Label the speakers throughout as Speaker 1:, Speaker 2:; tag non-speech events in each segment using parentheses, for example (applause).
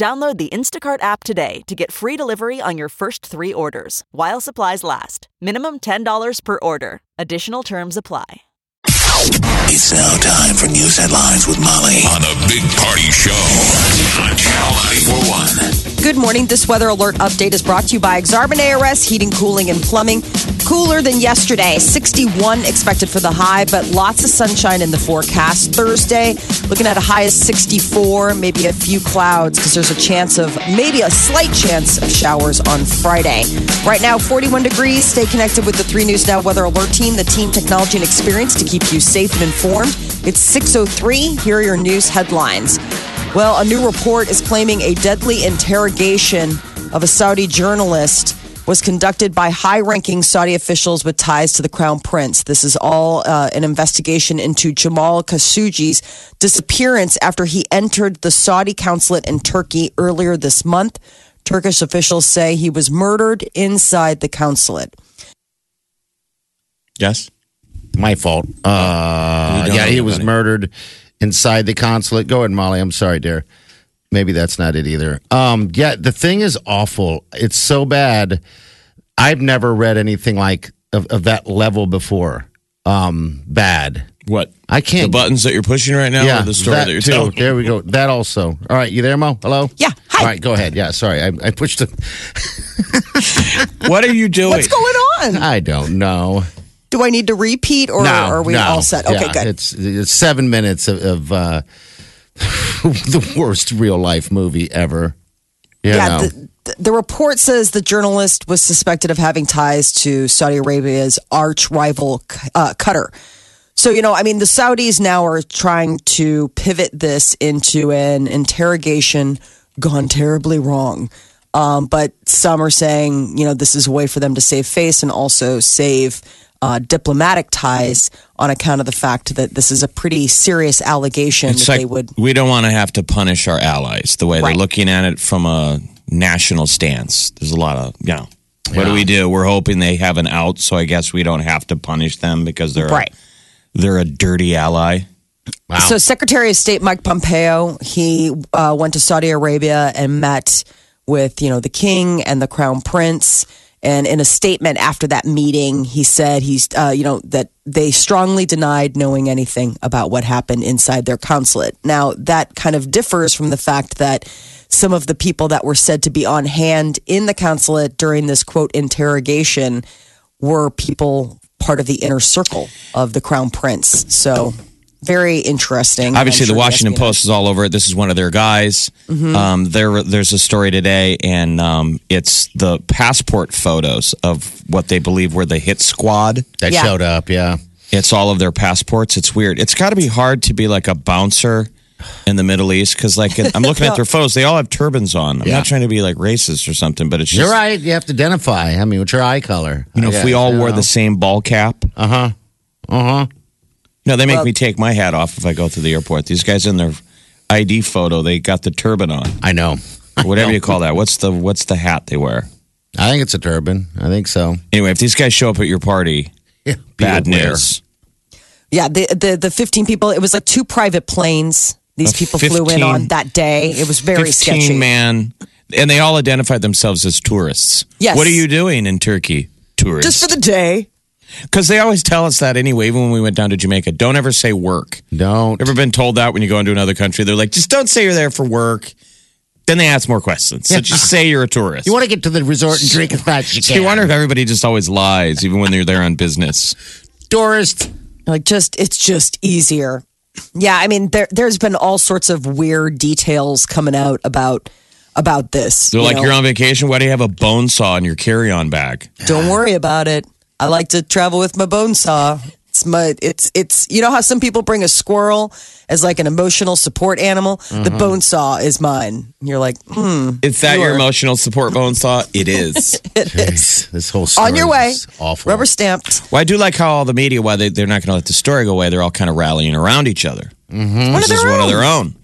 Speaker 1: Download the Instacart app today to get free delivery on your first three orders while supplies last. Minimum $10 per order. Additional terms apply.
Speaker 2: It's now time for news headlines with Molly on a big party show on Channel 941.
Speaker 3: Good morning. This weather alert update is brought to you by Exarban ARS Heating, Cooling, and Plumbing. Cooler than yesterday. 61 expected for the high, but lots of sunshine in the forecast. Thursday, looking at a high of 64, maybe a few clouds because there's a chance of maybe a slight chance of showers on Friday. Right now, 41 degrees. Stay connected with the 3 News Now Weather Alert Team, the team technology and experience to keep you safe and informed. It's 603. Here are your news headlines. Well, a new report is claiming a deadly interrogation of a Saudi journalist was conducted by high ranking Saudi officials with ties to the crown prince. This is all uh, an investigation into Jamal Khashoggi's disappearance after he entered the Saudi consulate in Turkey earlier this month. Turkish officials say he was murdered inside the consulate.
Speaker 4: Yes.
Speaker 5: My fault. Uh, yeah, he was murdered inside the consulate. Go ahead, Molly. I'm sorry, dear. Maybe that's not it either. Um, yeah, the thing is awful. It's so bad. I've never read anything like of, of that level before. Um, bad.
Speaker 4: What?
Speaker 5: I can't-
Speaker 4: The buttons that you're pushing right now,
Speaker 5: yeah,
Speaker 4: or the story that, you're
Speaker 5: too.
Speaker 4: telling?
Speaker 5: There we go. That also. All right, you there, Mo? Hello.
Speaker 3: Yeah, hi.
Speaker 5: All right, go ahead. Yeah, sorry, I, I pushed the. (laughs) (laughs)
Speaker 4: What are you doing?
Speaker 3: What's going on?
Speaker 5: I don't know.
Speaker 3: Do I need to repeat or
Speaker 5: no,
Speaker 3: are we
Speaker 5: no.
Speaker 3: all set? Okay,
Speaker 5: Yeah,
Speaker 3: good.
Speaker 5: It's, it's seven minutes of, of uh, (laughs) the worst real life movie ever. You
Speaker 3: yeah, the, the report says the journalist was suspected of having ties to Saudi Arabia's arch rival uh, Qatar. So, you know, I mean, the Saudis now are trying to pivot this into an interrogation gone terribly wrong. Um, but some are saying, you know, this is a way for them to save face and also save uh, diplomatic ties on account of the fact that this is a pretty serious allegation
Speaker 4: It's
Speaker 3: that
Speaker 4: like
Speaker 3: they would.
Speaker 4: we don't want to have to punish our allies the way
Speaker 3: Right.
Speaker 4: they're looking at it from a national stance. There's a lot of, you know, what do we do? We're hoping they have an out, so I guess we don't have to punish them because they're
Speaker 3: Right.
Speaker 4: they're a dirty ally.
Speaker 5: wow.
Speaker 3: So, Secretary of State Mike Pompeo he uh, went to Saudi Arabia and met with you know the king and the crown prince. And in a statement after that meeting, he said he's uh, you know that they strongly denied knowing anything about what happened inside their consulate. Now that kind of differs from the fact that some of the people that were said to be on hand in the consulate during this quote interrogation were people part of the inner circle of the crown prince. So very interesting.
Speaker 4: Obviously,
Speaker 3: I'm
Speaker 4: the Washington
Speaker 3: ESPN
Speaker 4: Post is all over it. This is one of their guys.
Speaker 3: Mm-hmm.
Speaker 4: Um, there, there's a story today, and um, it's the passport photos of what they believe were the hit squad.
Speaker 5: that
Speaker 3: Yeah.
Speaker 5: showed up. Yeah.
Speaker 4: It's all of their passports. It's weird. It's got to be hard to be like a bouncer in the Middle East because, like, I'm (laughs) looking at their photos. They all have turbans on. I'm
Speaker 5: Yeah.
Speaker 4: not trying to be like racist or something, but it's just
Speaker 5: You're right. You have to identify. I mean, what's your eye color?
Speaker 4: You know, if we all wore the same ball cap,
Speaker 5: Uh huh. Uh huh.
Speaker 4: No, they make
Speaker 3: Well-
Speaker 4: me take my hat off if I go through the airport. These guys in their ID photo, they got the turban on,
Speaker 5: I know.
Speaker 4: whatever you call that. What's the what's the hat they wear?
Speaker 5: I think it's a turban. I think so.
Speaker 4: Anyway, if these guys show up at your party, (laughs)
Speaker 5: Yeah.
Speaker 4: bad news.
Speaker 3: Yeah, the, the the 15 people. It was like two private planes. These
Speaker 4: A
Speaker 3: people flew in on that day. It was very
Speaker 4: 15
Speaker 3: sketchy.
Speaker 4: man, and they all identified themselves as tourists.
Speaker 3: Yes.
Speaker 4: What are you doing in Turkey? Tourist.
Speaker 3: Just for the day.
Speaker 4: Because they always tell us that anyway, even when we went down to Jamaica. Don't ever say work.
Speaker 5: Don't.
Speaker 4: Ever been told that when you go into another country? They're like, just don't say you're there for work. Then they ask more questions. So just say you're a tourist.
Speaker 5: You want to get to the resort and drink as fast as you
Speaker 4: so
Speaker 5: can.
Speaker 4: you wonder if everybody just always lies, even when they're there on business.
Speaker 5: tourist.
Speaker 3: Like just it's just easier. Yeah, I mean there there's been all sorts of weird details coming out about about this.
Speaker 4: They're
Speaker 3: you
Speaker 4: like,
Speaker 3: know.
Speaker 4: you're on vacation. Why do you have a bone saw in your carry-on bag?
Speaker 3: Don't worry about it. I like to travel with my bone saw. It's my, it's it's you know how some people bring a squirrel as like an emotional support animal. The bone saw is mine. You're like, hmm,
Speaker 4: Is that your
Speaker 3: Sure.
Speaker 4: emotional support bone saw? It is. (laughs)
Speaker 3: it is
Speaker 5: Jeez, this whole story
Speaker 3: on your way.
Speaker 5: is awful.
Speaker 3: Rubber stamped.
Speaker 4: well, I do like how all the media, why they, they're not going to let the story go away, they're all kind of rallying around each other.
Speaker 3: One of
Speaker 4: This is
Speaker 3: their
Speaker 4: one of
Speaker 3: own.
Speaker 4: their own.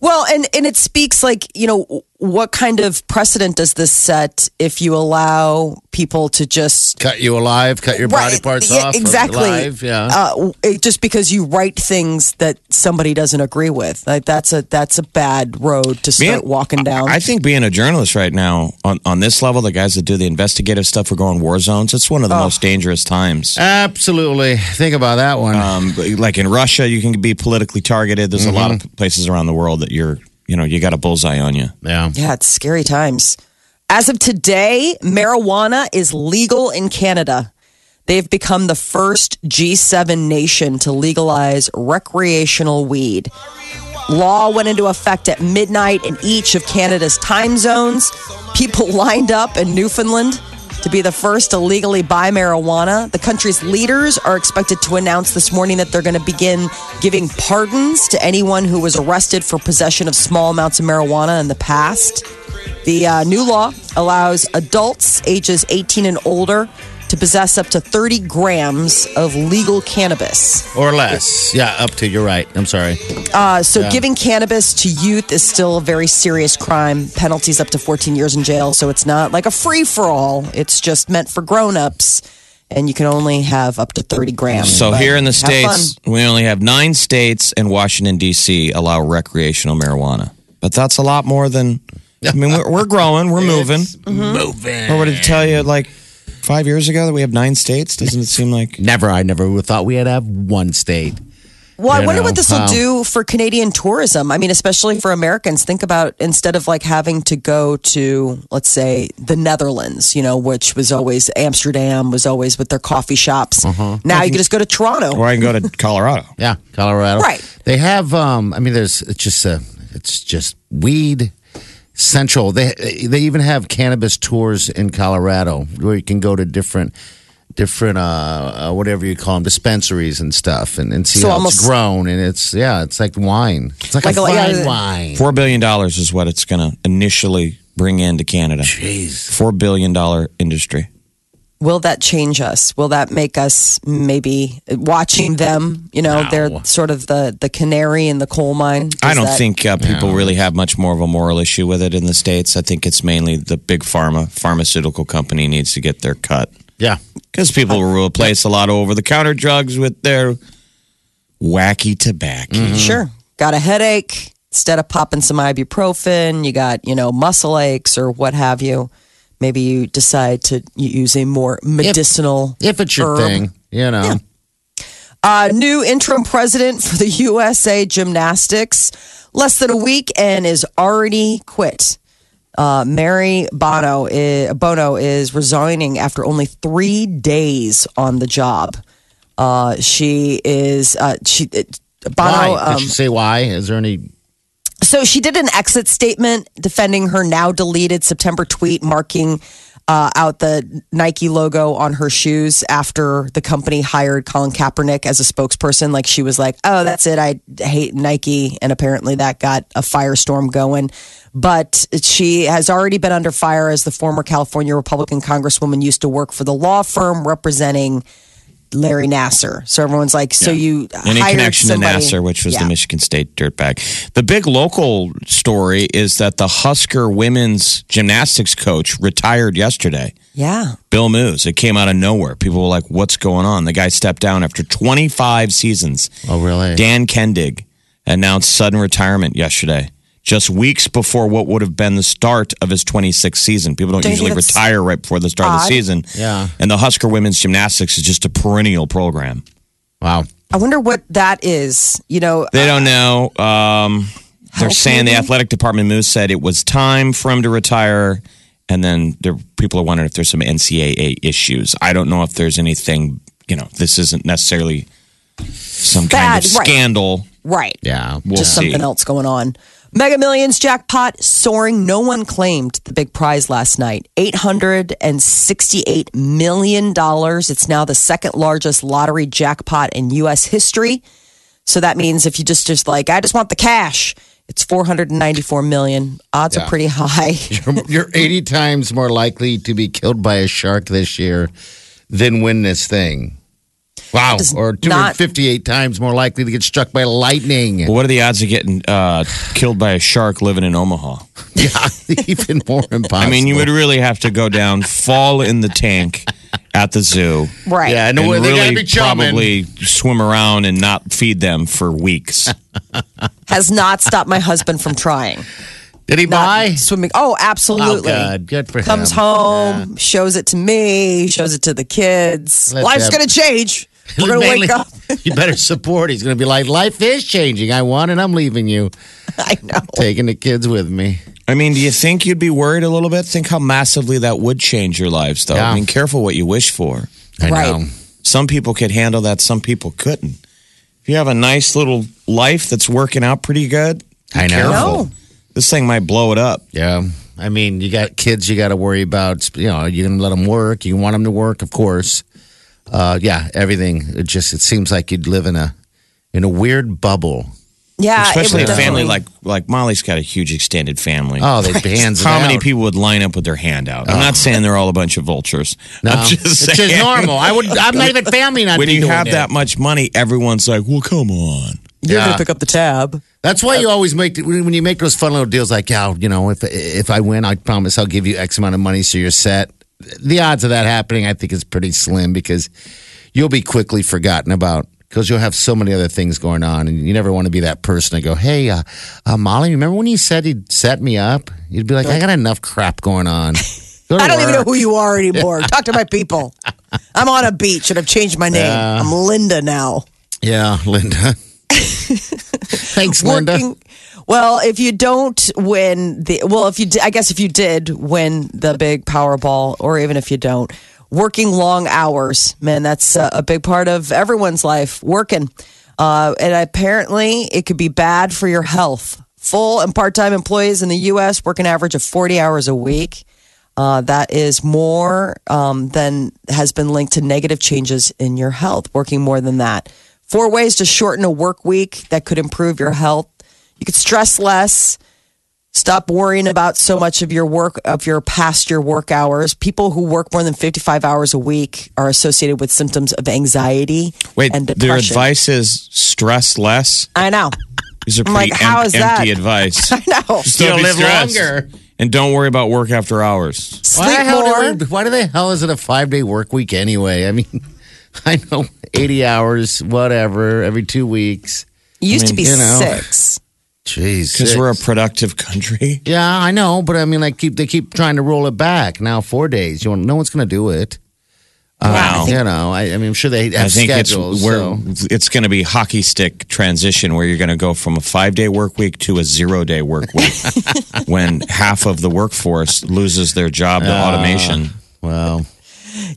Speaker 3: Well, and and it speaks like you know what kind of precedent does this set if you allow people to just
Speaker 5: cut you alive, cut your body
Speaker 3: Right,
Speaker 5: parts
Speaker 3: yeah,
Speaker 5: off.
Speaker 3: exactly.
Speaker 5: Alive, yeah.
Speaker 3: uh, it- just because you write things that somebody doesn't agree with, like that's a that's a bad road to start
Speaker 4: Man,
Speaker 3: walking down.
Speaker 4: I think being a journalist right now on, on this level, the guys that do the investigative stuff, we're going war zones. It's one of the
Speaker 3: Oh.
Speaker 4: most dangerous times.
Speaker 5: Absolutely. Think about that one.
Speaker 4: Um, like in Russia, you can be politically targeted. There's a lot
Speaker 3: Mm-hmm.
Speaker 4: of places around the world that you're, you know, you got a bullseye on you.
Speaker 5: yeah.
Speaker 3: yeah, it's scary times. As of today, marijuana is legal in Canada. They've become the first G7 nation to legalize recreational weed. Law went into effect at midnight in each of Canada's time zones. People (laughs) lined up in Newfoundland to be the first to legally buy marijuana. The country's leaders are expected to announce this morning that they're going to begin giving pardons to anyone who was arrested for possession of small amounts of marijuana in the past. The uh, new law allows adults ages 18 and older to possess up to 30 grams of legal cannabis.
Speaker 5: Or less. Yeah, up to. You're right. I'm sorry.
Speaker 3: Uh, so, giving cannabis to youth is still a very serious crime. Penalties up to 14 years in jail. So, it's not like a free for all. It's just meant for grown ups, and you can only have up to 30 grams.
Speaker 4: So
Speaker 3: But
Speaker 4: here in the
Speaker 3: have fun.
Speaker 4: states, we only have nine states and Washington D.C. allow recreational marijuana, but that's a lot more than. I mean, we're, we're growing, we're moving.
Speaker 3: Mm-hmm.
Speaker 5: Moving.
Speaker 4: Or what did it tell you like five years ago that we have nine states? Doesn't it seem like? (laughs)
Speaker 5: Never. I never would have thought we had to have one state.
Speaker 3: Well, I
Speaker 5: You
Speaker 3: wonder
Speaker 5: know,
Speaker 3: what this will
Speaker 5: wow.
Speaker 3: do for Canadian tourism. I mean, especially for Americans. Think about instead of like having to go to, let's say, the Netherlands, you know, which was always Amsterdam was always with their coffee shops.
Speaker 5: Uh-huh.
Speaker 3: Now you can just go to Toronto.
Speaker 4: Or I can go to Colorado. (laughs)
Speaker 5: Yeah, Colorado.
Speaker 3: Right.
Speaker 5: They have. Um. I mean, there's. It's just. Uh, it's just weed central. They they even have cannabis tours in Colorado where you can go to different different uh, uh whatever you call them dispensaries and stuff and, and see
Speaker 3: So
Speaker 5: how
Speaker 3: almost-
Speaker 5: it's grown and it's yeah it's like wine it's like,
Speaker 3: Like
Speaker 5: a
Speaker 3: a-
Speaker 5: fine
Speaker 3: yeah,
Speaker 5: wine
Speaker 4: Four billion dollars is what it's going to initially bring into Canada.
Speaker 5: jeez
Speaker 4: Four billion dollar industry.
Speaker 3: Will that change us? Will that make us maybe watching them? You know,
Speaker 5: No.
Speaker 3: they're sort of the the canary in the coal mine.
Speaker 4: I don't
Speaker 3: that-
Speaker 4: think uh, people really have much more of a moral issue with it in the states. I think it's mainly the big pharma pharmaceutical company needs to get their cut
Speaker 5: yeah
Speaker 4: because people will replace a lot of over the counter drugs with their wacky tobacco.
Speaker 5: Mm-hmm.
Speaker 3: Sure. Got a headache. Instead of popping some ibuprofen, you got, you know, muscle aches or what have you. Maybe you decide to use a more medicinal.
Speaker 5: if it's your
Speaker 3: herb.
Speaker 5: thing you know
Speaker 3: Uh, new interim president for the USA Gymnastics, less than a week and is already quit. Uh, Mary Bono is, Bono is resigning after only three days on the job. Uh, she is uh, she Bono.
Speaker 5: why did
Speaker 3: um,
Speaker 5: you say why is there any
Speaker 3: so she did an exit statement defending her now deleted September tweet marking uh, out the Nike logo on her shoes after the company hired Colin Kaepernick as a spokesperson. Like she was like, "Oh, that's it. I hate Nike," and apparently that got a firestorm going. But she has already been under fire as the former California Republican congresswoman used to work for the law firm representing Larry Nassar. So everyone's like, "So you
Speaker 4: Any
Speaker 3: hired
Speaker 4: connection
Speaker 3: somebody-
Speaker 4: to Nasser, which was
Speaker 3: Yeah.
Speaker 4: the Michigan State dirtbag. The big local story is that the Husker women's gymnastics coach retired yesterday.
Speaker 3: Yeah.
Speaker 4: Bill Moos. It came out of nowhere. People were like, what's going on? The guy stepped down after 25 seasons.
Speaker 5: oh really
Speaker 4: Dan Kendig announced sudden retirement yesterday, just weeks before what would have been the start of his 26th season. People don't
Speaker 3: Don't
Speaker 4: usually retire right before the start of the season.
Speaker 5: Yeah.
Speaker 4: And the Husker women's gymnastics is just a perennial program.
Speaker 5: wow
Speaker 3: I wonder what that is. You know,
Speaker 4: They don't know. Um, they're
Speaker 3: Health,
Speaker 4: saying the athletic department Moos said it was time for him to retire. And then there, people are wondering if there's some NCAA issues. I don't know if there's anything, you know, this isn't necessarily some kind
Speaker 3: Bad,
Speaker 4: of
Speaker 3: right.
Speaker 4: scandal.
Speaker 3: right.
Speaker 5: yeah
Speaker 4: We'll
Speaker 3: Just
Speaker 4: see.
Speaker 3: something else going on. Mega Millions jackpot soaring. No one claimed the big prize last night. $868 million. It's now the second largest lottery jackpot in U.S. history. So that means if you just, just like, I just want the cash, it's 494 million. Odds
Speaker 5: Yeah.
Speaker 3: are pretty high. (laughs)
Speaker 5: You're, you're 80 times more likely to be killed by a shark this year than win this thing. Wow.
Speaker 3: does
Speaker 5: Or
Speaker 3: not-
Speaker 5: 258 times more likely to get struck by lightning.
Speaker 4: What are the odds of getting uh, killed by a shark living in Omaha? (laughs)
Speaker 5: Yeah, (laughs) even more impossible.
Speaker 4: I mean, you would really have to go down, fall in the tank at the zoo,
Speaker 3: right.
Speaker 5: Yeah,
Speaker 4: and
Speaker 5: no, they gotta
Speaker 4: really
Speaker 5: be chumming.
Speaker 4: probably swim around and not feed them for weeks. (laughs)
Speaker 3: Has not stopped my husband from trying.
Speaker 5: Did he
Speaker 3: Not
Speaker 5: buy?
Speaker 3: swimming. Oh, absolutely.
Speaker 5: Oh, good. Good for
Speaker 3: Comes
Speaker 5: him.
Speaker 3: home, shows it to me, shows it to the kids.
Speaker 5: Let
Speaker 3: Life's
Speaker 5: them-
Speaker 3: going to change. (laughs) We're going to
Speaker 5: Mainly-
Speaker 3: wake up. (laughs)
Speaker 5: you better support. He's going to be like, life is changing. I won and I'm leaving you. (laughs)
Speaker 3: I know.
Speaker 5: Taking the kids with me.
Speaker 4: I mean, do you think you'd be worried a little bit? Think how massively that would change your lives, though.
Speaker 5: Yeah.
Speaker 4: I mean, careful what you wish for.
Speaker 5: I
Speaker 3: Right.
Speaker 5: know.
Speaker 4: Some people could handle that, some people couldn't. If you have a nice little life that's working out pretty good, be
Speaker 5: I know.
Speaker 4: careful.
Speaker 3: No.
Speaker 4: This thing might blow it up.
Speaker 5: Yeah. I mean, you got kids you got to worry about. You know, you can let them work. You want them to work, of course. Uh, yeah, everything. It just it seems like you'd live in a in a weird bubble.
Speaker 3: Yeah,
Speaker 4: Especially a family like like Molly's got a huge extended family.
Speaker 5: Oh, they hands.
Speaker 4: How many
Speaker 5: out.
Speaker 4: people would line up with their hand out? I'm not saying they're all a bunch of vultures.
Speaker 5: No,
Speaker 4: I'm just
Speaker 5: it's
Speaker 4: saying.
Speaker 5: just normal. I would. I'm not even family. Not
Speaker 4: When
Speaker 5: be
Speaker 4: you
Speaker 5: doing
Speaker 4: have
Speaker 5: it.
Speaker 4: that much money, everyone's like, "Well, come on."
Speaker 3: You're
Speaker 5: Yeah.
Speaker 3: going to pick up the tab.
Speaker 5: That's why you always make when you make those fun little deals like, yeah, you know, if if I win, I promise I'll give you X amount of money so you're set. The odds of that happening, I think, is pretty slim because you'll be quickly forgotten about because you'll have so many other things going on, and you never want to be that person to go, hey, uh, uh, Molly, remember when you said he'd set me up? You'd be like, I got enough crap going on. Go (laughs)
Speaker 3: I don't even know who you are anymore. (laughs) Talk to my people. I'm on a beach and I've changed my name. I'm Linda now.
Speaker 5: Yeah, Linda. (laughs) (laughs) Thanks, Linda.
Speaker 3: Working. Well, if you don't win the, well, if you, I guess if you did win the big Powerball, or even if you don't, working long hours, man, that's a, a big part of everyone's life. Working, uh, and apparently it could be bad for your health. Full and part-time employees in the U.S. work an average of 40 hours a week. Uh, that is more um, than has been linked to negative changes in your health. Working more than that. Four ways to shorten a work week that could improve your health. You could stress less. Stop worrying about so much of your work of your past your work hours. People who work more than 55 hours a week are associated with symptoms of anxiety
Speaker 4: Wait,
Speaker 3: and
Speaker 4: their advice is stress less.
Speaker 3: I know.
Speaker 4: These are
Speaker 3: I'm
Speaker 4: pretty
Speaker 3: like, how
Speaker 4: em-
Speaker 3: is that?
Speaker 4: empty advice. (laughs)
Speaker 3: I know.
Speaker 4: Just don't be
Speaker 5: live
Speaker 4: stressed.
Speaker 5: longer.
Speaker 4: And don't worry about work after hours.
Speaker 3: Sleep
Speaker 5: Why the, hell
Speaker 3: more.
Speaker 5: do we- why the hell is it a five day work week anyway? I mean, (laughs) I know 80 hours, whatever, every two weeks.
Speaker 3: It used to be
Speaker 5: you know.
Speaker 3: six.
Speaker 5: Jeez.
Speaker 4: Because we're a productive country. (laughs)
Speaker 5: Yeah, I know, but I mean, like, keep they keep trying to roll it back. Now, four days. You want, no one's going to do it. Uh,
Speaker 4: Wow.
Speaker 5: You know, I, I mean, I'm sure they have
Speaker 4: I think
Speaker 5: schedules.
Speaker 4: where
Speaker 5: so-
Speaker 4: it's going to be hockey stick transition where you're going to go from a five day work week to a zero day work week (laughs) when half of the workforce loses their job to automation.
Speaker 5: Well,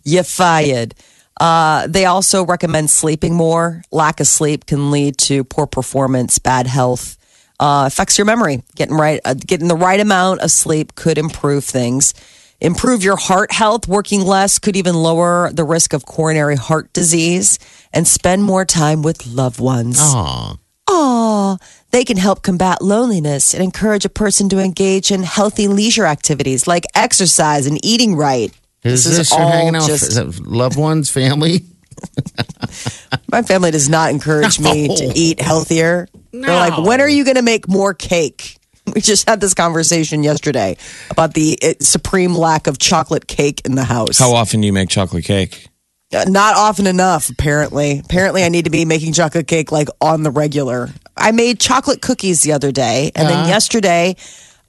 Speaker 3: you fired. Uh, they also recommend sleeping more. Lack of sleep can lead to poor performance, bad health, uh, affects your memory. Getting right, uh, getting the right amount of sleep could improve things. Improve your heart health. Working less could even lower the risk of coronary heart disease. And spend more time with loved ones.
Speaker 5: aw.
Speaker 3: Aw, they can help combat loneliness and encourage a person to engage in healthy leisure activities like exercise and eating right.
Speaker 5: Is
Speaker 3: This is
Speaker 5: this, you're
Speaker 3: all
Speaker 5: hanging out
Speaker 3: just-
Speaker 5: with is loved ones, family? (laughs)
Speaker 3: My family does not encourage me to eat healthier. They're like, when are you going to make more cake? (laughs) We just had this conversation yesterday about the uh, supreme lack of chocolate cake in the house.
Speaker 4: How often do you make chocolate cake?
Speaker 3: Uh, Not often enough, apparently. Apparently, I need to be making chocolate cake like on the regular. I made chocolate cookies the other day, and then yesterday,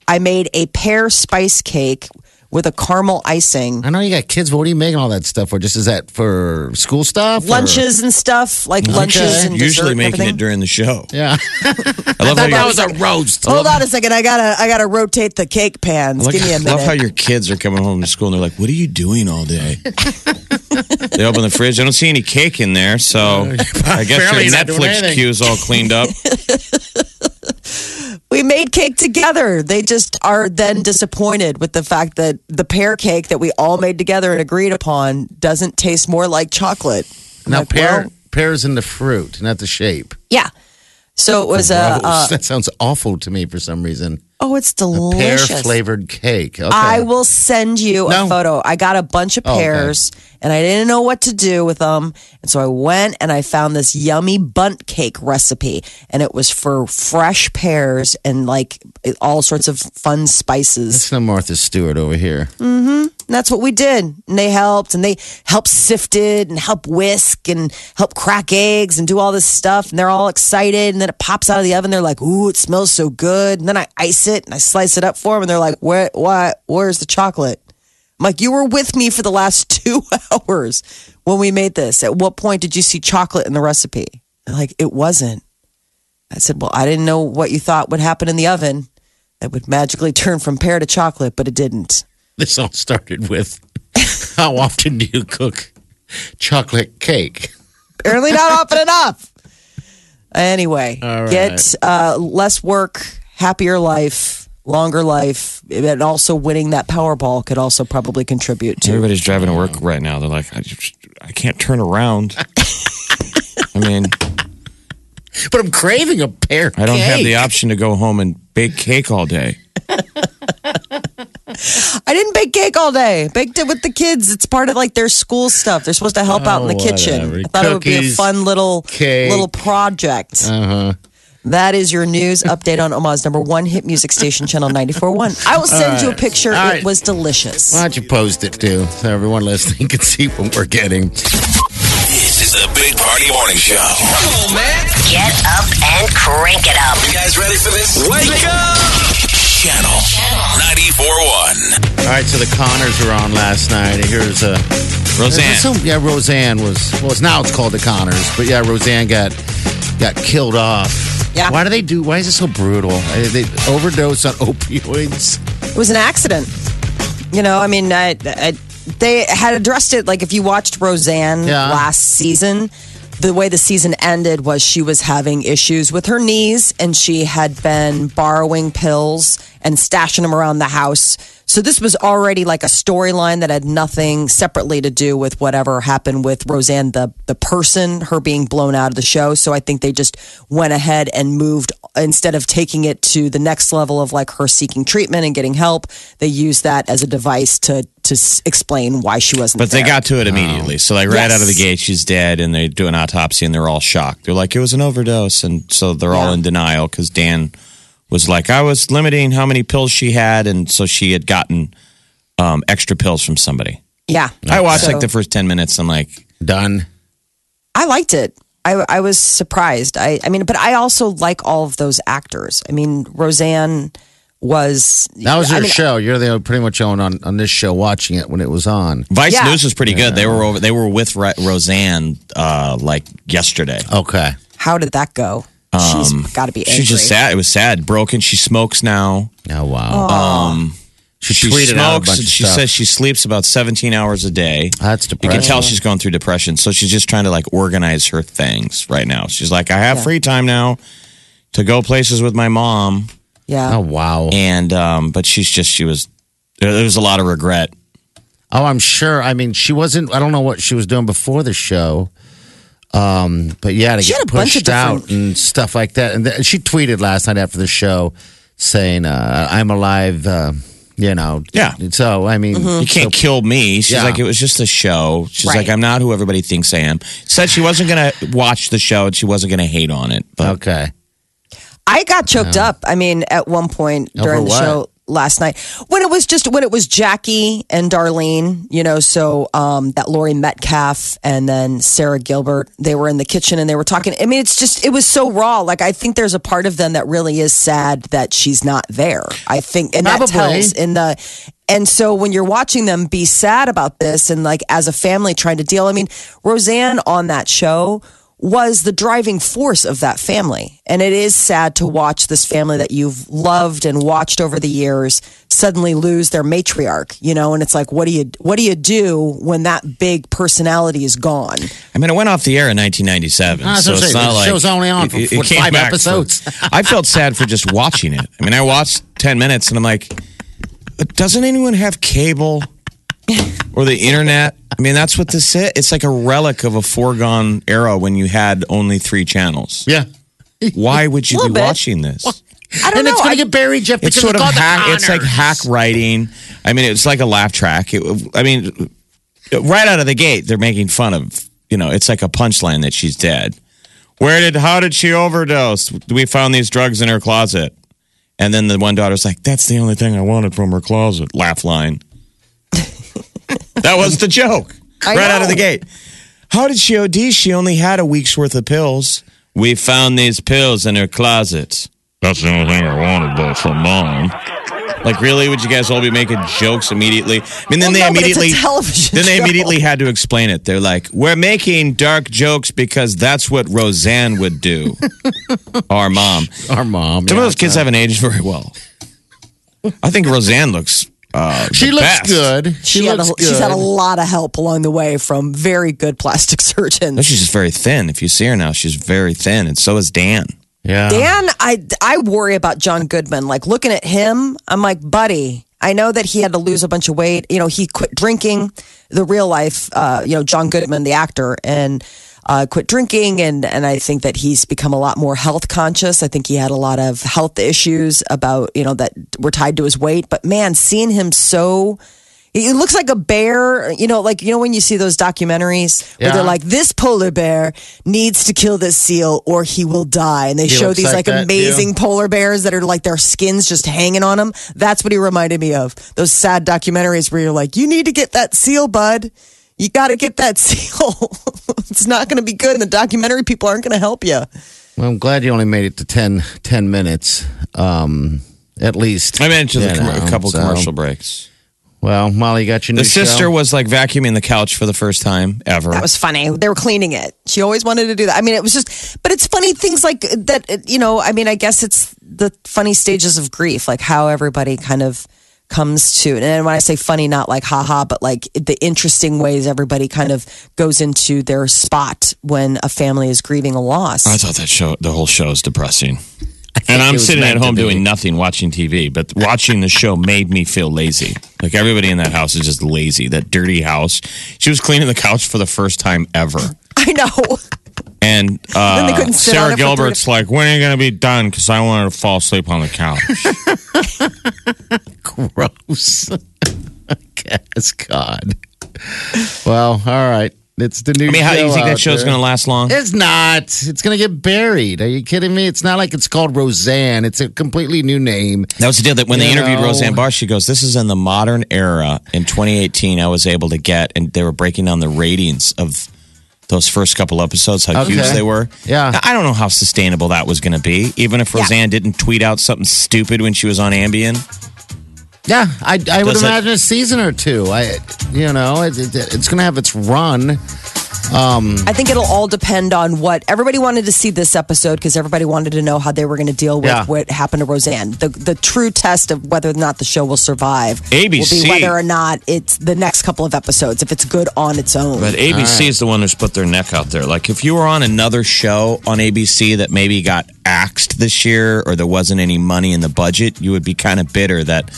Speaker 3: I made a pear spice cake with a caramel icing.
Speaker 5: I know you got kids, but what are you making all that stuff for? Just is that for school stuff? or-
Speaker 3: Lunches and stuff, like lunches and
Speaker 4: Usually
Speaker 3: dessert
Speaker 4: making
Speaker 3: everything.
Speaker 4: it during the show.
Speaker 5: Yeah.
Speaker 4: I (laughs) love how
Speaker 5: that was a roast.
Speaker 3: Hold on a second. I gotta I gotta rotate the cake pans.
Speaker 4: Look,
Speaker 3: Give me a
Speaker 4: I
Speaker 3: minute.
Speaker 4: I love how your kids are coming home from school and they're like, "What are you doing all day?" (laughs) they open the fridge. I don't see any cake in there, so (laughs) I guess your Netflix
Speaker 5: anything.
Speaker 4: queue's all cleaned up.
Speaker 3: We made cake together. They just are then disappointed with the fact that the pear cake that we all made together and agreed upon doesn't taste more like chocolate. I'm
Speaker 5: Now,
Speaker 3: like,
Speaker 5: pear,
Speaker 3: well,
Speaker 5: pear's in the fruit, not the shape.
Speaker 3: yeah. So it was a.
Speaker 5: Gross.
Speaker 3: Uh,
Speaker 5: that sounds awful to me for some reason.
Speaker 3: Oh, it's delicious.
Speaker 5: Pear flavored cake. Okay.
Speaker 3: I will send you
Speaker 5: No.
Speaker 3: a photo. I got a bunch of
Speaker 5: Oh, okay.
Speaker 3: pears and I didn't know what to do with them. And so I went and I found this yummy Bundt cake recipe. And it was for fresh pears and like all sorts of fun spices.
Speaker 5: It's no Martha Stewart over here.
Speaker 3: And that's what we did. And they helped and they helped sifted and help whisk and help crack eggs and do all this stuff. And they're all excited. And then it pops out of the oven. They're like, ooh, it smells so good. And then I ice it and I slice it up for them. And they're like, where, what, where's the chocolate? I'm like, you were with me for the last (laughs) two hours when we made this. At what point did you see chocolate in the recipe? They're like, it wasn't. I said, well, I didn't know what you thought would happen in the oven. That would magically turn from pear to chocolate, but it didn't.
Speaker 5: This all started with (laughs) how often do you cook chocolate cake?
Speaker 3: Apparently not (laughs) often enough. Anyway,
Speaker 5: right.
Speaker 3: get uh, less work, happier life, longer life, and also winning that Powerball could also probably contribute to.
Speaker 4: Everybody's driving to work right now. They're like, I, just, I can't turn around. (laughs) I mean,
Speaker 5: But I'm craving a pear
Speaker 4: I don't have the option to go home and bake cake all day. (laughs)
Speaker 3: I didn't bake cake all day. Baked it with the kids. It's part of like their school stuff. They're supposed to help out in the
Speaker 5: Oh,
Speaker 3: kitchen. I thought it would be a fun little
Speaker 5: cake.
Speaker 3: little project.
Speaker 5: Uh-huh.
Speaker 3: That is your news update on Omaha's number one hit music station, Channel 94.1. I will send you a picture.
Speaker 5: All right.
Speaker 3: It was delicious.
Speaker 5: Why don't you post it too, so everyone listening (laughs) can see what we're getting?
Speaker 2: This is the Big Party Morning Show.
Speaker 6: Come on, man.
Speaker 7: Get up and crank it up.
Speaker 6: You guys ready for this? Wake up!
Speaker 2: Channel 94.1.
Speaker 5: All right, so the Connors were on last night. Here's a
Speaker 4: Roseanne.
Speaker 5: Some, yeah, Roseanne was. Well, it's now it's called the Connors, but yeah, Roseanne got got killed off.
Speaker 3: Yeah.
Speaker 5: Why do they do? Why is it so brutal? Uh, They overdose on (laughs) opioids.
Speaker 3: It was an accident. You know, I mean, I, I, they had addressed it. Like, if you watched Roseanne
Speaker 5: Yeah.
Speaker 3: last season, the way the season ended was she was having issues with her knees and she had been borrowing pills and stashing them around the house. So this was already like a storyline that had nothing separately to do with whatever happened with Roseanne, the the person, her being blown out of the show. So I think they just went ahead and moved instead of taking it to the next level of like her seeking treatment and getting help. They used that as a device to to s- explain why she wasn't.
Speaker 4: But they got to it immediately. Oh. So, like, right
Speaker 3: Yes.
Speaker 4: out of the gate, she's dead, and they do an autopsy, and they're all shocked. They're like, it was an overdose. And so they're all in denial because Dan was like, I was limiting how many pills she had. And so she had gotten um, extra pills from somebody.
Speaker 3: yeah.
Speaker 4: I watched
Speaker 3: So-
Speaker 4: like the first 10 minutes and, like,
Speaker 5: Done.
Speaker 3: I liked it. I, I was surprised. I, I mean, but I also like all of those actors. I mean, Roseanne was
Speaker 5: That was
Speaker 3: I mean,
Speaker 5: show. You're the pretty much on, on on this show watching it when it was on.
Speaker 4: Vice
Speaker 3: Yeah.
Speaker 4: News was pretty good. They were over. They were with Roseanne uh, like yesterday.
Speaker 5: Okay.
Speaker 3: How did that go? She's got to be. Angry.
Speaker 4: She's just sad. It was sad. Broken. She smokes now.
Speaker 5: Oh wow. she,
Speaker 4: She
Speaker 5: tweeted out a
Speaker 4: smokes.
Speaker 5: bunch of
Speaker 4: she
Speaker 5: stuff.
Speaker 4: says she sleeps about 17 hours a day.
Speaker 5: That's
Speaker 4: You can tell she's going through depression. So she's just trying to like organize her things right now. She's like, I have
Speaker 3: Yeah.
Speaker 4: free time now to go places with my mom.
Speaker 3: Yeah.
Speaker 5: Oh wow.
Speaker 4: And, um, but she's just, she was, there there was a lot of regret.
Speaker 5: Oh, I'm sure. I mean, she wasn't. I don't know what she was doing before the show. Um, but yeah, to
Speaker 3: She
Speaker 5: get
Speaker 3: had a bunch of
Speaker 5: pushed out
Speaker 3: different-
Speaker 5: and stuff like that. And th- she tweeted last night after the show saying, uh, "I'm alive." Uh, you know.
Speaker 4: Yeah.
Speaker 5: So I mean,
Speaker 4: You can't
Speaker 5: so-
Speaker 4: kill me. She's
Speaker 5: Yeah.
Speaker 4: like, it was just a show. She's
Speaker 3: Right.
Speaker 4: like, I'm not who everybody thinks I am. Said she wasn't going to watch the show and she wasn't going to hate on it. But
Speaker 5: Okay.
Speaker 3: I got choked up. I mean, at one point during the
Speaker 5: what?
Speaker 3: show last night, when it was just when it was Jackie and Darlene, you know, so um, that Laurie Metcalf and then Sara Gilbert, they were in the kitchen and they were talking. I mean, it's just it was so raw. Like I think there's a part of them that really is sad that she's not there. I think, and that tells in the. And so when you're watching them be sad about this and like as a family trying to deal, I mean, Roseanne on that show was the driving force of that family. And it is sad to watch this family that you've loved and watched over the years suddenly lose their matriarch, you know, and it's like what do you what do you do when that big personality is gone?
Speaker 4: I mean, it went off the air in 1997,
Speaker 5: Ah,
Speaker 4: so
Speaker 5: so
Speaker 4: it's not
Speaker 5: the
Speaker 4: like
Speaker 5: show's only on for- for
Speaker 4: came
Speaker 5: five
Speaker 4: back for-
Speaker 5: episodes. (laughs)
Speaker 4: I felt sad for just watching it. I mean, I watched 10 minutes and I'm like, doesn't anyone have cable or the internet? I mean, that's what this is. It's like a relic of a foregone era when you had only three channels.
Speaker 5: Yeah.
Speaker 4: Why would you be
Speaker 3: bit.
Speaker 4: watching this?
Speaker 3: I don't
Speaker 5: and
Speaker 3: know.
Speaker 5: it's going to get buried, Jeff.
Speaker 4: It's sort of
Speaker 5: called the
Speaker 4: hack. It's like hack writing. I mean, it's like a laugh track. It, I mean, right out of the gate, they're making fun of. You know, it's like a punchline that she's dead. Where did? How did she overdose? We found these drugs in her closet, and then the one daughter's like, "That's the only thing I wanted from her closet." Laugh line. That was the joke right out of the gate. How did she OD? She only had a week's worth of pills. We found these pills in her closet. That's the only thing I wanted though from mom. Like really, would you guys all be making jokes immediately? I mean, then
Speaker 3: Well,
Speaker 4: they
Speaker 3: no, but it's a
Speaker 4: immediately
Speaker 3: television
Speaker 4: then they
Speaker 3: show.
Speaker 4: immediately had to explain it. They're like, "We're making dark jokes because that's what Roseanne would do." (laughs) Our mom.
Speaker 5: Our mom.
Speaker 4: Some
Speaker 5: yeah,
Speaker 4: of those kids haven't aged very well. I think Roseanne looks. Uh,
Speaker 5: She looks
Speaker 4: best.
Speaker 5: good. She,
Speaker 3: She had
Speaker 5: looks
Speaker 3: a,
Speaker 5: good.
Speaker 3: she's had a lot of help along the way from very good plastic (laughs)
Speaker 4: No,
Speaker 3: surgeons.
Speaker 4: she's just very thin. If you see her now, she's very thin, and so is Dan.
Speaker 5: yeah.
Speaker 3: Dan, I I worry about John Goodman. Like looking at him, I'm like, buddy. I know that he had to lose a bunch of weight. You know, he quit drinking. The real life, uh, you know, John Goodman, the actor, and uh, quit drinking. And and I think that he's become a lot more health conscious. I think he had a lot of health issues about you know that were tied to his weight. But man, seeing him so. He looks like a bear, you know, like you know when you see those documentaries where
Speaker 5: Yeah.
Speaker 3: they're like, "This polar bear needs to kill this seal or he will die," and they
Speaker 5: He
Speaker 3: show these
Speaker 5: like
Speaker 3: like, amazing
Speaker 5: too.
Speaker 3: polar bears that are like their skins just hanging on them. That's what he reminded me of. Those sad documentaries where you're like, you need to get that seal, bud. You got to get that (laughs) seal. it's not going to be good. And the documentary people aren't going to help you.
Speaker 5: Well, I'm glad you only made it to 10, 10 minutes, um, at least.
Speaker 4: I mentioned
Speaker 5: You
Speaker 4: the com-
Speaker 5: know,
Speaker 4: a couple
Speaker 5: so-
Speaker 4: commercial breaks.
Speaker 5: Well, Molly, you got your new
Speaker 4: The sister
Speaker 5: show?
Speaker 4: was like vacuuming the couch for the first time ever.
Speaker 3: That was funny. They were cleaning it. She always wanted to do that. I mean, it was just, but it's funny things like that, you know, I mean, I guess it's the funny stages of grief, like how everybody kind of comes to, and when I say funny, not like haha, but like the interesting ways everybody kind of goes into their spot when a family is grieving a loss.
Speaker 4: I thought that show, the whole show is depressing. And I'm sitting at home doing nothing, watching TV. But watching the show made me feel lazy. Like everybody in that house is just lazy. That dirty house. She was cleaning the couch for the first time ever. (laughs)
Speaker 3: I know.
Speaker 4: And (laughs)
Speaker 3: Then
Speaker 4: uh,
Speaker 3: they couldn't sit Sara
Speaker 4: Gilbert's like, when are you going to be done? Because I wanted to fall asleep on the couch. (laughs)
Speaker 5: gross. (laughs) I guess, God. Well, all right. It's the new
Speaker 4: I mean, how do you think that show's going to last long?
Speaker 5: It's not. It's going to get buried. Are you kidding me? It's not like it's called Roseanne. It's a completely new name.
Speaker 4: That was the deal that when they
Speaker 5: You
Speaker 4: interviewed. Roseanne Barr, she goes, This is in the modern era. In 2018, I was able to get, and they were breaking down the ratings of those first couple episodes, how huge they were.
Speaker 5: Yeah.
Speaker 4: Now, I don't know how sustainable that was going to be, even if
Speaker 3: Yeah.
Speaker 4: Roseanne didn't tweet out something stupid when she was on Ambien.
Speaker 5: Yeah, I, I would
Speaker 4: Does it-
Speaker 5: imagine a season or two. I, you know, it, it, it's going to have its run.
Speaker 3: Um, I think it'll all depend on what everybody wanted to see this episode because everybody wanted to know how they were going to deal with
Speaker 5: Yeah.
Speaker 3: what happened to Roseanne. The the true test of whether or not the show will survive will
Speaker 4: ABC.
Speaker 3: be whether or not it's the next couple of episodes if it's good on its own.
Speaker 4: But ABC is the one who's put their neck out there. Like, if you were on another show on ABC that maybe got axed this year or there wasn't any money in the budget, you would be kind of bitter that.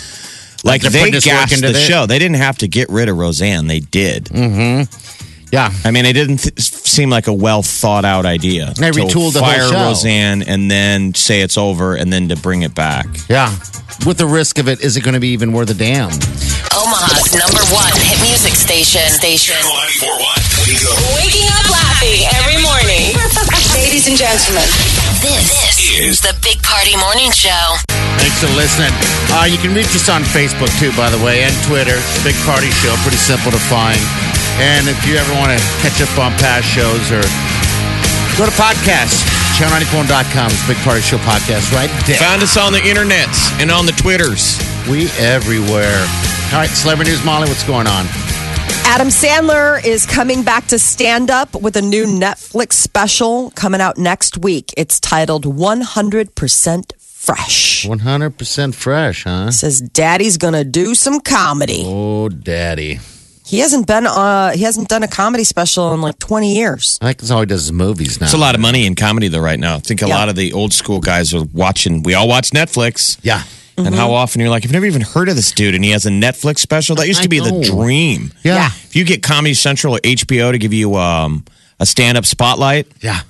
Speaker 4: Like
Speaker 5: they're
Speaker 4: they
Speaker 5: putting this work
Speaker 4: gassed the
Speaker 5: this.
Speaker 4: show. They didn't have to get rid of Roseanne. They did.
Speaker 5: Yeah.
Speaker 4: I mean, it didn't th- seem like a well thought out idea.
Speaker 5: They
Speaker 4: to
Speaker 5: retooled the whole
Speaker 4: fire
Speaker 5: show.
Speaker 4: Roseanne and then say it's over and then to bring it back.
Speaker 5: Yeah. With the risk of it, is it going to be even worth a damn?
Speaker 7: Omaha's number one hit music station. Station.
Speaker 2: Channel 941. Wake up.
Speaker 7: Waking up laughing every morning. (laughs) Ladies and gentlemen, this, is the Big Party Morning Show.
Speaker 5: Thanks for listening. Uh, you can reach us on Facebook too, by the way, and Twitter. Big Party Show, pretty simple to find. And if you ever want to catch up on past shows or go to podcasts, channel94.com is Big Party Show podcast right there.
Speaker 4: Found us on the internets and on the Twitters.
Speaker 5: We everywhere. All right, celebrity news, Molly. What's going on?
Speaker 3: Adam Sandler is coming back to stand up with a new Netflix special coming out next week. It's titled 100% Fresh.
Speaker 5: 100% fresh, huh?
Speaker 3: Says daddy's gonna do some comedy.
Speaker 5: Oh, daddy.
Speaker 3: He hasn't been uh he hasn't done a comedy special in like 20 years.
Speaker 5: I think that's all he does is movies now.
Speaker 4: It's a lot of money in comedy though right now. I think a
Speaker 3: Yeah.
Speaker 4: lot of the old school guys are watching. We all watch Netflix.
Speaker 5: Yeah.
Speaker 4: And
Speaker 3: Mm-hmm.
Speaker 4: how often you're like, I've never even heard of this dude, and he has a Netflix special. That used to be the
Speaker 5: know.
Speaker 4: dream.
Speaker 5: Yeah.
Speaker 3: Yeah.
Speaker 4: If you get Comedy Central or HBO to give you um, a stand-up spotlight,
Speaker 5: Yeah.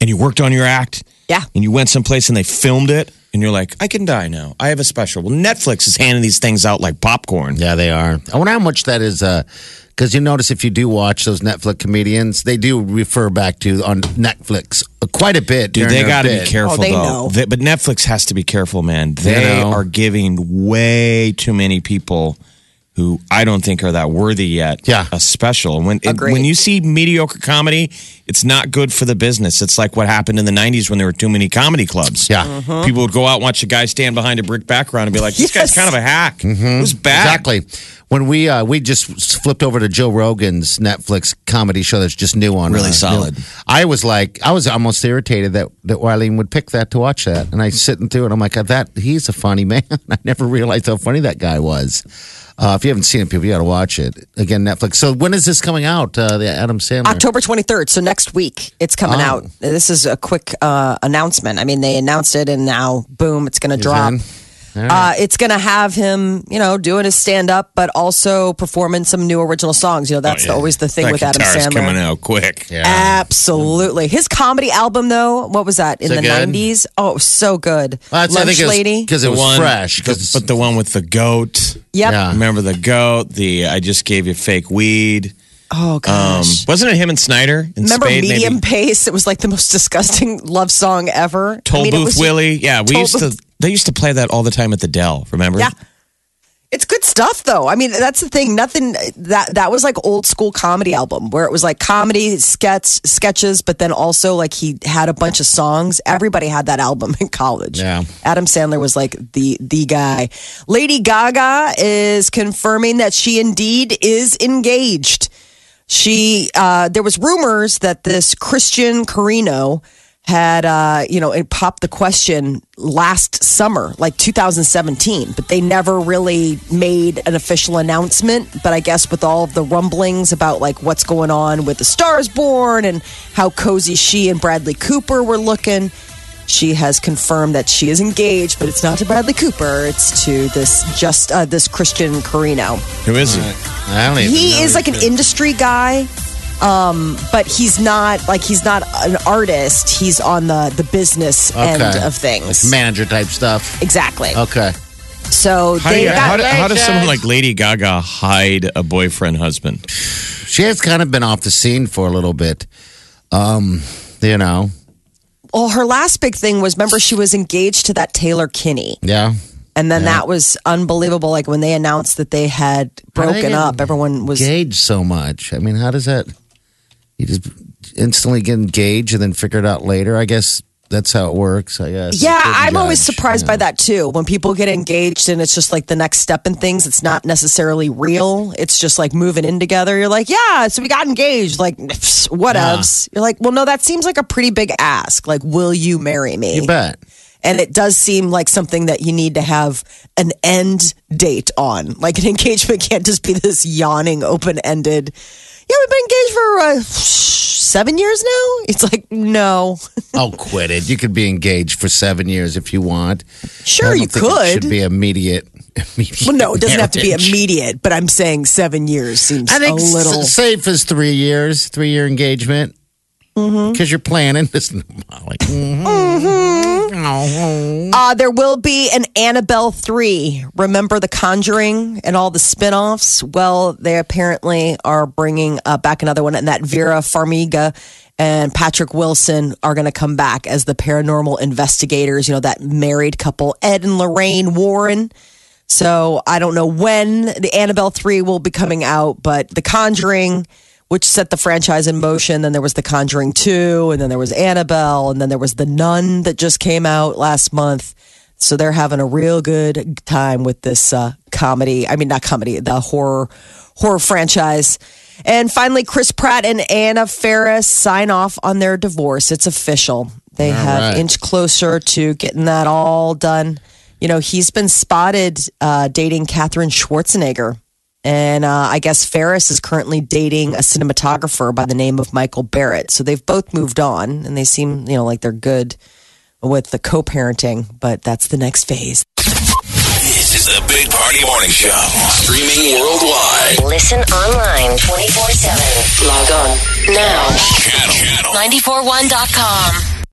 Speaker 4: and you worked on your act,
Speaker 3: Yeah.
Speaker 4: and you went someplace and they filmed it, and you're like, I can die now. I have a special. Well, Netflix is handing these things out like popcorn.
Speaker 5: Yeah, they are. I wonder how much that is. Uh, because you notice if you do watch those Netflix comedians, they do refer back to on Netflix quite a bit.
Speaker 4: Dude, they got to be careful
Speaker 3: Oh, they
Speaker 4: though.
Speaker 3: know.
Speaker 4: They- but Netflix has to be careful, man. They
Speaker 5: know.
Speaker 4: are giving way too many people who I don't think are that worthy yet.
Speaker 5: Yeah.
Speaker 4: a special. When it, when you see mediocre comedy, it's not good for the business. It's like what happened in the '90s when there were too many comedy clubs.
Speaker 5: Yeah.
Speaker 3: Mm-hmm.
Speaker 4: people would go out and watch a guy stand behind a brick background and be like, "This
Speaker 3: Yes.
Speaker 4: guy's kind of a hack. It was bad."
Speaker 5: Exactly. When we uh, we just flipped over to Joe Rogan's Netflix comedy show that's just new on
Speaker 4: Really
Speaker 5: uh,
Speaker 4: solid.
Speaker 5: new- I was like, I was almost irritated that that Wileen would pick that to watch that, and I sitting through it. I'm like, that he's a funny (laughs) man. I never realized how funny that guy was. Uh, if you haven't seen it, people, you got to watch it again. Netflix. So when is this coming out? Uh, the Adam Sandler.
Speaker 3: October 23rd, so next week it's coming
Speaker 5: Oh.
Speaker 3: out. This is a quick uh, announcement. I mean, they announced it and now, boom, it's going to drop.
Speaker 5: in?
Speaker 3: Uh, it's going to have him, you know, doing his stand up, but also performing some new original songs. You know, that's
Speaker 4: Oh, yeah.
Speaker 3: always the thing
Speaker 4: That
Speaker 3: with Adam Sandler.
Speaker 4: coming out quick.
Speaker 5: Yeah.
Speaker 3: Absolutely. His comedy album, though, what was that in
Speaker 5: Is
Speaker 3: the
Speaker 5: good?
Speaker 3: 90s? Oh, so good.
Speaker 5: Well, that's- I
Speaker 3: Lunch
Speaker 5: think it was-
Speaker 3: Lady.
Speaker 5: because it was
Speaker 4: one-
Speaker 5: fresh. 'cause-
Speaker 4: but the one with the goat.
Speaker 3: Yep.
Speaker 5: Yeah.
Speaker 4: Remember the goat? The I just gave you fake weed.
Speaker 3: Oh,
Speaker 4: Um,
Speaker 3: gosh.
Speaker 4: wasn't it him and Schneider? And
Speaker 3: Remember
Speaker 4: Spade,
Speaker 3: Medium
Speaker 4: maybe?
Speaker 3: Pace? It was like the most (laughs) disgusting love song ever.
Speaker 4: Toll
Speaker 3: I mean,
Speaker 4: Booth
Speaker 3: was-
Speaker 4: Willie. Yeah, we
Speaker 3: Toll
Speaker 4: used to. They used to play that all the time at the Dell. Remember?
Speaker 3: Yeah. It's good stuff though. I mean, that's the thing. Nothing that that was like old school comedy album where it was like comedy sketch sketches, but then also like he had a bunch of songs. Everybody had that album in college.
Speaker 5: Yeah.
Speaker 3: Adam Sandler was like the the guy. Lady Gaga is confirming that she indeed is engaged. She uh, there was rumors that this Christian Carino had uh, you know it popped the question last summer, like 2017, but they never really made an official announcement. But I guess with all of the rumblings about like what's going on with the Stars Born and how cozy she and Bradley Cooper were looking. She has confirmed that she is engaged, but it's not to Bradley Cooper. It's to this just uh, this Christian Carino.
Speaker 4: Who is he?
Speaker 5: I don't even
Speaker 3: He
Speaker 5: know
Speaker 3: is like an
Speaker 5: anything.
Speaker 3: industry guy, um, but he's not like he's not an artist. He's on the the business end of things.
Speaker 5: Like manager type stuff.
Speaker 3: exactly.
Speaker 5: Okay.
Speaker 3: So
Speaker 4: How, do you-
Speaker 3: got
Speaker 4: how, do- how does someone like Lady Gaga hide a boyfriend husband?
Speaker 5: She has kind of been off the scene for a little bit. Um, you know,
Speaker 3: well, her last big thing was remember she was engaged to that Taylor Kinney,
Speaker 5: yeah.
Speaker 3: and then that was unbelievable. Like when they announced that they had
Speaker 5: How they
Speaker 3: broken up, everyone was
Speaker 5: engaged so much. I mean, how does that? You just instantly get engaged and then figure it out later. I guess that's how it works. I guess.
Speaker 3: Yeah, I'm always surprised
Speaker 5: you
Speaker 3: by that too. When people get engaged and it's just like the next step in things, it's not necessarily real. It's just like moving in together. You're like, yeah, so we got engaged. Like, whatevs. You're like, well, no, that seems like a pretty big ask. Like, will you marry me?
Speaker 5: You bet.
Speaker 3: And it does seem like something that you need to have an end date on. Like, an (laughs) engagement can't just be this yawning, open ended. Yeah, we've been engaged for uh, seven years now. It's like, no. (laughs)
Speaker 5: Oh, quit it. You could be engaged for seven years if you want.
Speaker 3: Sure, you could.
Speaker 5: should be immediate. immediate
Speaker 3: Well, no, it doesn't have to be immediate, but I'm saying seven years seems
Speaker 5: I think
Speaker 3: a little.
Speaker 5: s- safe is three years, three year engagement. Because
Speaker 3: Mm-hmm.
Speaker 5: you're planning. (laughs) Listen, Molly.
Speaker 3: Uh, there will be an Annabelle 3. Remember The Conjuring and all the spin offs? Well, they apparently are bringing uh, back another one, and that Vera Farmiga and Patrick Wilson are going to come back as the paranormal investigators. You know, that married couple, Ed and Lorraine Warren. So I don't know when the Annabelle 3 will be coming out, but The Conjuring, which set the franchise in motion, then there was The Conjuring 2, and then there was Annabelle, and then there was The Nun that just came out last month. So they're having a real good time with this uh, comedy. I mean, not comedy, the horror horror franchise. And finally, Chris Pratt and Anna Faris sign off on their divorce. It's official. They have
Speaker 5: right.
Speaker 3: inched closer to getting that all done. You know, he's been spotted uh, dating Katherine Schwarzenegger. And uh, I guess Faris is currently dating a cinematographer by the name of Michael Barrett. So they've both moved on and they seem, you know, like they're good with the co parenting, but that's the next phase.
Speaker 2: This is the Big Party Morning Show. Streaming worldwide.
Speaker 7: Listen online 24 7. Log on now.
Speaker 2: Channel.
Speaker 7: 941.com.